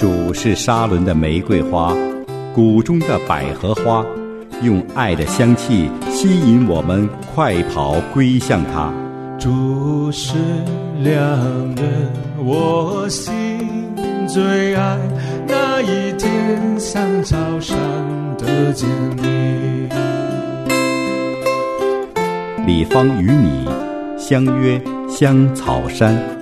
主是沙伦的玫瑰花，谷中的百合花，用爱的香气吸引我们快跑归向他。主是良人，我心最爱。那一天像早上的见你，李芳与你相约香草山。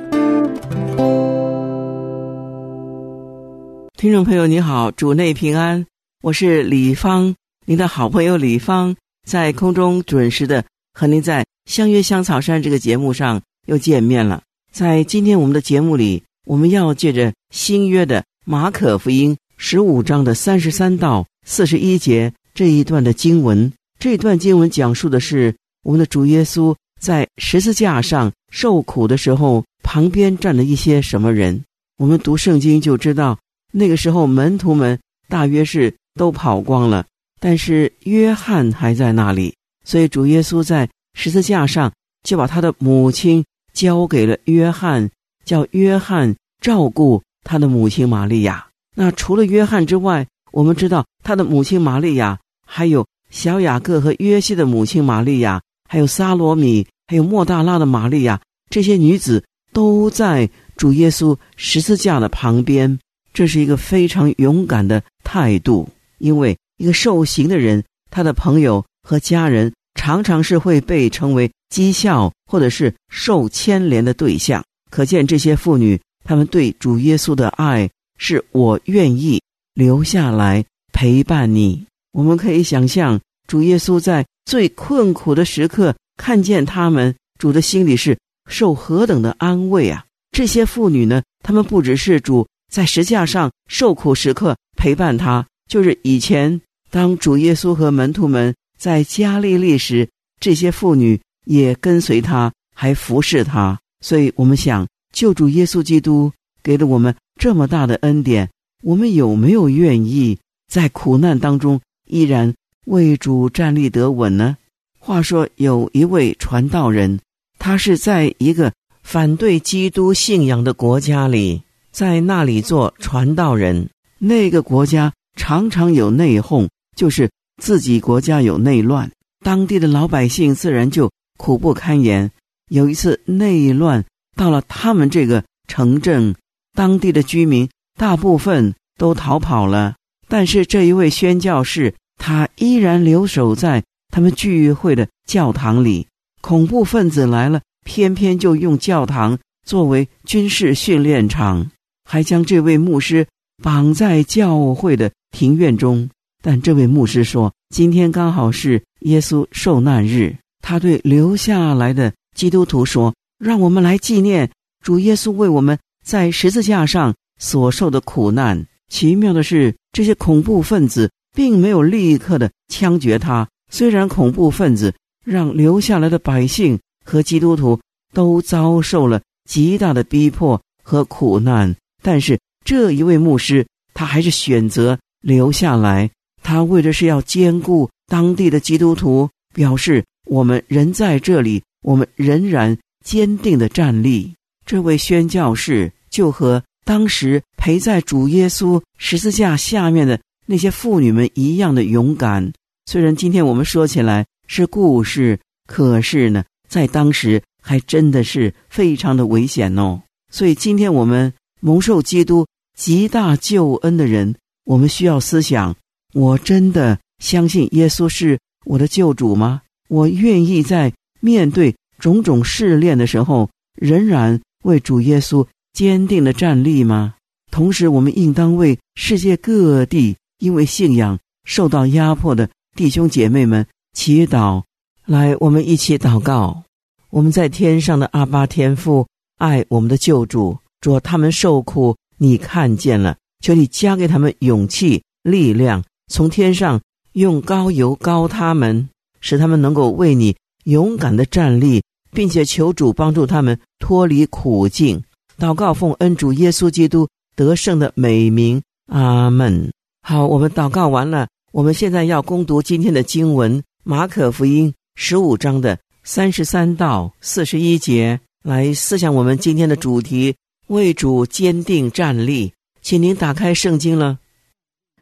听众朋友，你好，主内平安，我是李芳，您的好朋友李芳，在空中准时的和您在。相约香草山这个节目上又见面了。在今天我们的节目里，我们要借着新约的马可福音十五章的三十三到四十一节这一段的经文。这段经文讲述的是我们的主耶稣在十字架上受苦的时候，旁边站了一些什么人。我们读圣经就知道，那个时候门徒们大约是都跑光了，但是约翰还在那里。所以主耶稣在。十字架上，就把他的母亲交给了约翰，叫约翰照顾他的母亲玛利亚。那除了约翰之外，我们知道他的母亲玛利亚，还有小雅各和约西的母亲玛利亚，还有撒罗米，还有莫大拉的玛利亚，这些女子都在主耶稣十字架的旁边。这是一个非常勇敢的态度，因为一个受刑的人，他的朋友和家人。常常是会被称为讥笑或者是受牵连的对象。可见这些妇女，她们对主耶稣的爱是我愿意留下来陪伴你。我们可以想象，主耶稣在最困苦的时刻看见他们，主的心里是受何等的安慰啊！这些妇女呢，她们不只是主在石架上受苦时刻陪伴他，就是以前当主耶稣和门徒们。在加利利时，这些妇女也跟随他，还服侍他。所以，我们想，救主耶稣基督给了我们这么大的恩典，我们有没有愿意在苦难当中依然为主站立得稳呢？话说，有一位传道人，他是在一个反对基督信仰的国家里，在那里做传道人。那个国家常常有内讧，就是。自己国家有内乱，当地的老百姓自然就苦不堪言。有一次内乱到了他们这个城镇，当地的居民大部分都逃跑了，但是这一位宣教士他依然留守在他们聚会的教堂里。恐怖分子来了，偏偏就用教堂作为军事训练场，还将这位牧师绑在教会的庭院中。但这位牧师说：“今天刚好是耶稣受难日。”他对留下来的基督徒说：“让我们来纪念主耶稣为我们在十字架上所受的苦难。”奇妙的是，这些恐怖分子并没有立刻的枪决他。虽然恐怖分子让留下来的百姓和基督徒都遭受了极大的逼迫和苦难，但是这一位牧师他还是选择留下来。他为的是要兼顾当地的基督徒，表示我们人在这里，我们仍然坚定的站立。这位宣教士就和当时陪在主耶稣十字架下面的那些妇女们一样的勇敢。虽然今天我们说起来是故事，可是呢，在当时还真的是非常的危险哦。所以今天我们蒙受基督极大救恩的人，我们需要思想。我真的相信耶稣是我的救主吗？我愿意在面对种种试炼的时候，仍然为主耶稣坚定的站立吗？同时，我们应当为世界各地因为信仰受到压迫的弟兄姐妹们祈祷。来，我们一起祷告。我们在天上的阿巴天父，爱我们的救主，主他们受苦，你看见了，求你加给他们勇气、力量。从天上用高油膏他们，使他们能够为你勇敢的站立，并且求主帮助他们脱离苦境。祷告奉恩主耶稣基督得胜的美名，阿门。好，我们祷告完了，我们现在要攻读今天的经文《马可福音》十五章的三十三到四十一节，来思想我们今天的主题：为主坚定站立。请您打开圣经了。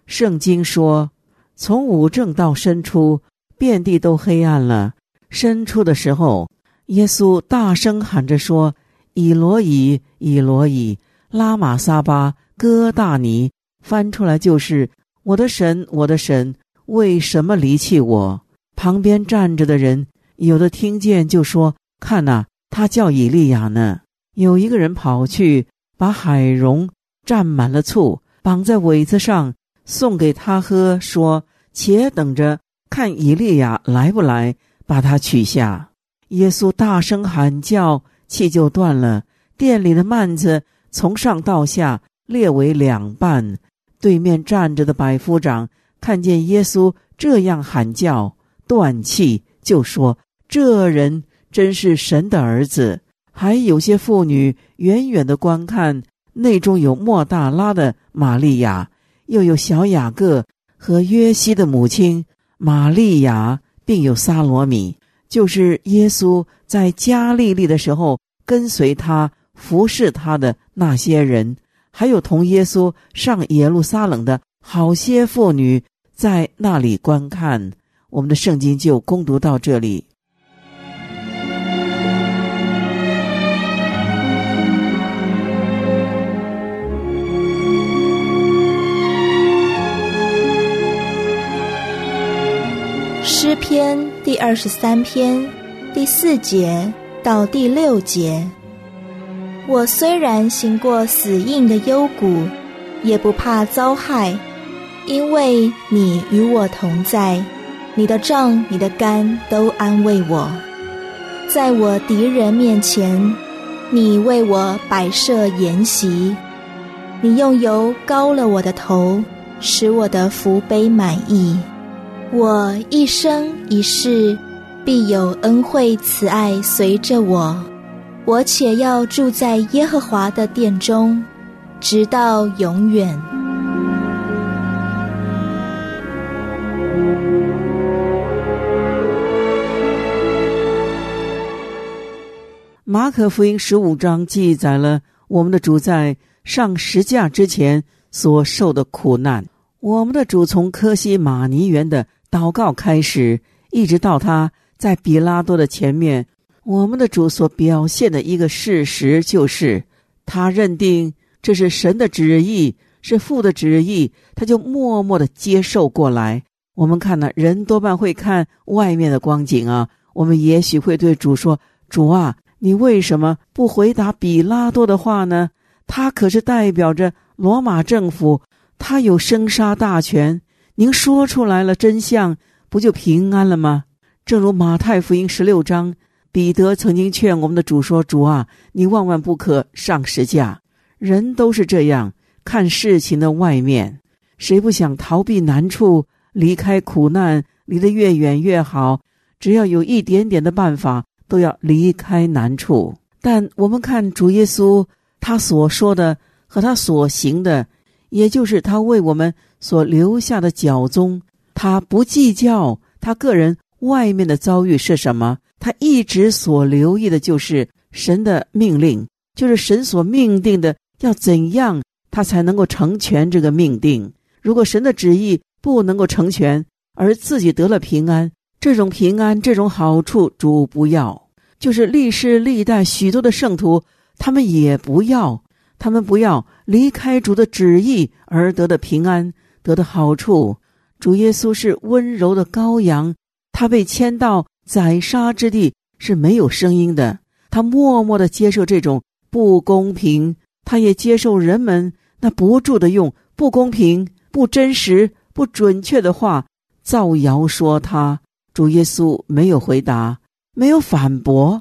圣经说，从五正到深处，遍地都黑暗了。深处的时候，耶稣大声喊着说：“以罗以，以罗以，拉玛撒巴哥大尼。”翻出来就是：“我的神，我的神，为什么离弃我？”旁边站着的人，有的听见就说：“看呐，他叫以利亚呢。”有一个人跑去把海蓉蘸满了醋，绑在苇子上，送给他喝，说：“且等着看以利亚来不来。”把他取下，耶稣大声喊叫，气就断了。店里的幔子从上到下裂为两半。对面站着的百夫长看见耶稣这样喊叫，断气，就说：“这人真是神的儿子。”还有些妇女远远的观看，内中有莫大拉的玛利亚，又有小雅各和约西的母亲玛利亚。并有撒罗米，就是耶稣在加利利的时候跟随他、服侍他的那些人，还有同耶稣上耶路撒冷的好些妇女，在那里观看。我们的圣经就攻读到这里。篇第二十三篇第四节到第六节。我虽然行过死荫的幽谷，也不怕遭害，因为你与我同在，你的杖、你的竿都安慰我。在我敌人面前，你为我摆设筵席，你用油膏了我的头，使我的福杯满溢。我一生一世必有恩惠慈爱随着我，我且要住在耶和华的殿中，直到永远。马可福音十五章记载了我们的主在上十架之前所受的苦难。我们的主从科西玛尼园的。祷告开始，一直到他在比拉多的前面。我们的主所表现的一个事实就是，他认定这是神的旨意，是父的旨意，他就默默的接受过来。我们看呢，人多半会看外面的光景啊。我们也许会对主说：“主啊，你为什么不回答比拉多的话呢？他可是代表着罗马政府，他有生杀大权。”您说出来了真相，不就平安了吗？正如马太福音十六章，彼得曾经劝我们的主说：“主啊，你万万不可上十架。”人都是这样看事情的外面，谁不想逃避难处，离开苦难，离得越远越好？只要有一点点的办法，都要离开难处。但我们看主耶稣，他所说的和他所行的，也就是他为我们。所留下的脚踪，他不计较他个人外面的遭遇是什么，他一直所留意的就是神的命令，就是神所命定的要怎样，他才能够成全这个命定。如果神的旨意不能够成全，而自己得了平安，这种平安，这种好处，主不要，就是历世历代许多的圣徒，他们也不要，他们不要离开主的旨意而得的平安。得的好处，主耶稣是温柔的羔羊，他被牵到宰杀之地是没有声音的，他默默的接受这种不公平，他也接受人们那不住的用不公平、不真实、不准确的话造谣说他。主耶稣没有回答，没有反驳，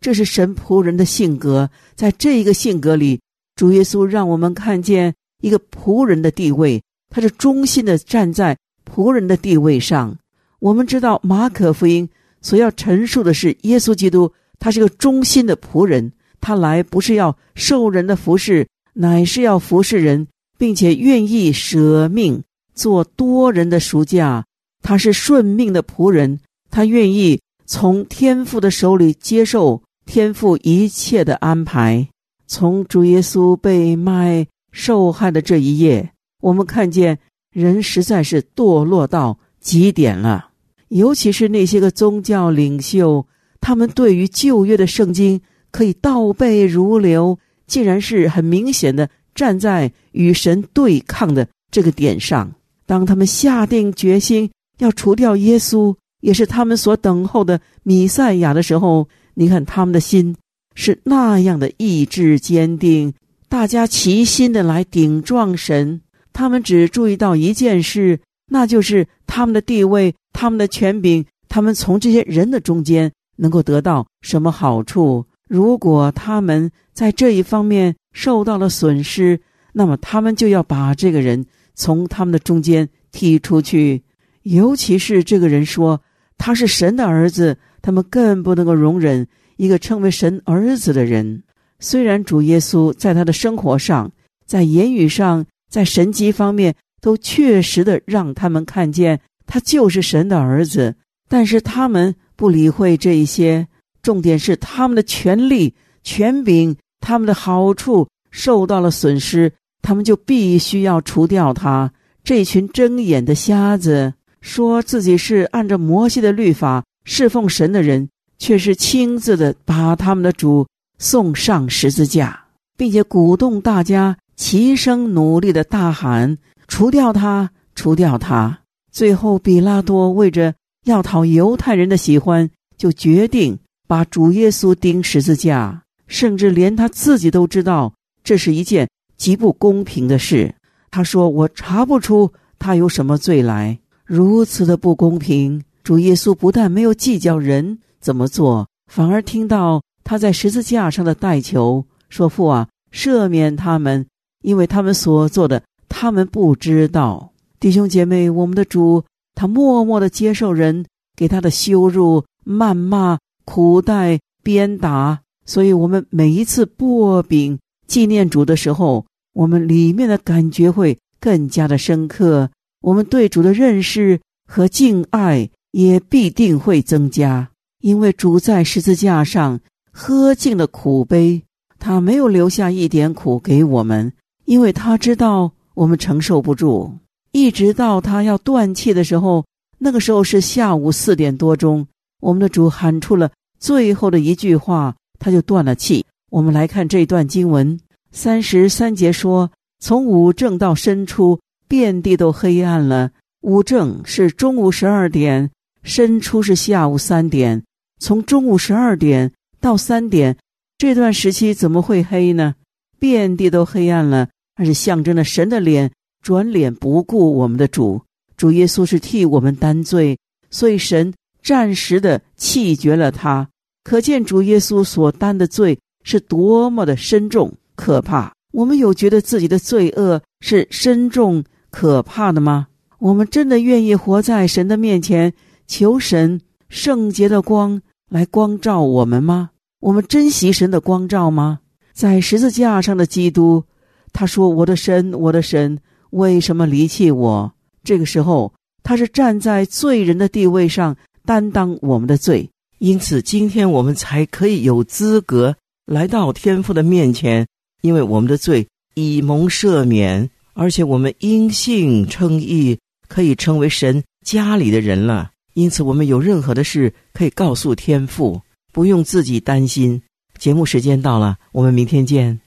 这是神仆人的性格。在这一个性格里，主耶稣让我们看见一个仆人的地位。他是忠心的站在仆人的地位上。我们知道马可福音所要陈述的是耶稣基督，他是个忠心的仆人。他来不是要受人的服侍，乃是要服侍人，并且愿意舍命做多人的赎价。他是顺命的仆人，他愿意从天父的手里接受天父一切的安排。从主耶稣被卖。受害的这一夜，我们看见人实在是堕落到极点了。尤其是那些个宗教领袖，他们对于旧约的圣经可以倒背如流，竟然是很明显的站在与神对抗的这个点上。当他们下定决心要除掉耶稣，也是他们所等候的弥赛亚的时候，你看他们的心是那样的意志坚定，大家齐心的来顶撞神。他们只注意到一件事，那就是他们的地位、他们的权柄，他们从这些人的中间能够得到什么好处？如果他们在这一方面受到了损失，那么他们就要把这个人。从他们的中间踢出去，尤其是这个人说他是神的儿子，他们更不能够容忍一个称为神儿子的人。虽然主耶稣在他的生活上、在言语上、在神迹方面都确实的让他们看见他就是神的儿子，但是他们不理会这一些。重点是他们的权利、权柄、他们的好处受到了损失。他们就必须要除掉他这群睁眼的瞎子，说自己是按照摩西的律法侍奉神的人，却是亲自的把他们的主送上十字架，并且鼓动大家齐声努力的大喊：“除掉他，除掉他！”最后，比拉多为着要讨犹太人的喜欢，就决定把主耶稣钉十字架，甚至连他自己都知道这是一件。极不公平的事，他说：“我查不出他有什么罪来，如此的不公平。”主耶稣不但没有计较人怎么做，反而听到他在十字架上的代求，说：“父啊，赦免他们，因为他们所做的，他们不知道。”弟兄姐妹，我们的主，他默默的接受人给他的羞辱、谩骂、苦待、鞭打，所以我们每一次薄饼纪念主的时候。我们里面的感觉会更加的深刻，我们对主的认识和敬爱也必定会增加。因为主在十字架上喝尽了苦杯，他没有留下一点苦给我们，因为他知道我们承受不住。一直到他要断气的时候，那个时候是下午四点多钟，我们的主喊出了最后的一句话，他就断了气。我们来看这段经文。三十三节说：“从午正到申初，遍地都黑暗了。午正是中午十二点，申初是下午三点。从中午十二点到三点，这段时期怎么会黑呢？遍地都黑暗了，那是象征着神的脸转脸不顾我们的主。主耶稣是替我们担罪，所以神暂时的弃绝了他。可见主耶稣所担的罪是多么的深重。”可怕！我们有觉得自己的罪恶是深重可怕的吗？我们真的愿意活在神的面前，求神圣洁的光来光照我们吗？我们珍惜神的光照吗？在十字架上的基督，他说：“我的神，我的神，为什么离弃我？”这个时候，他是站在罪人的地位上担当我们的罪，因此今天我们才可以有资格来到天父的面前。因为我们的罪已蒙赦免，而且我们因信称义，可以成为神家里的人了。因此，我们有任何的事可以告诉天父，不用自己担心。节目时间到了，我们明天见。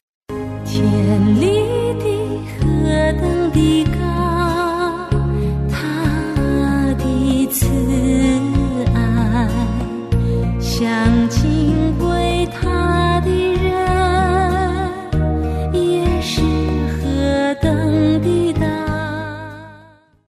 天。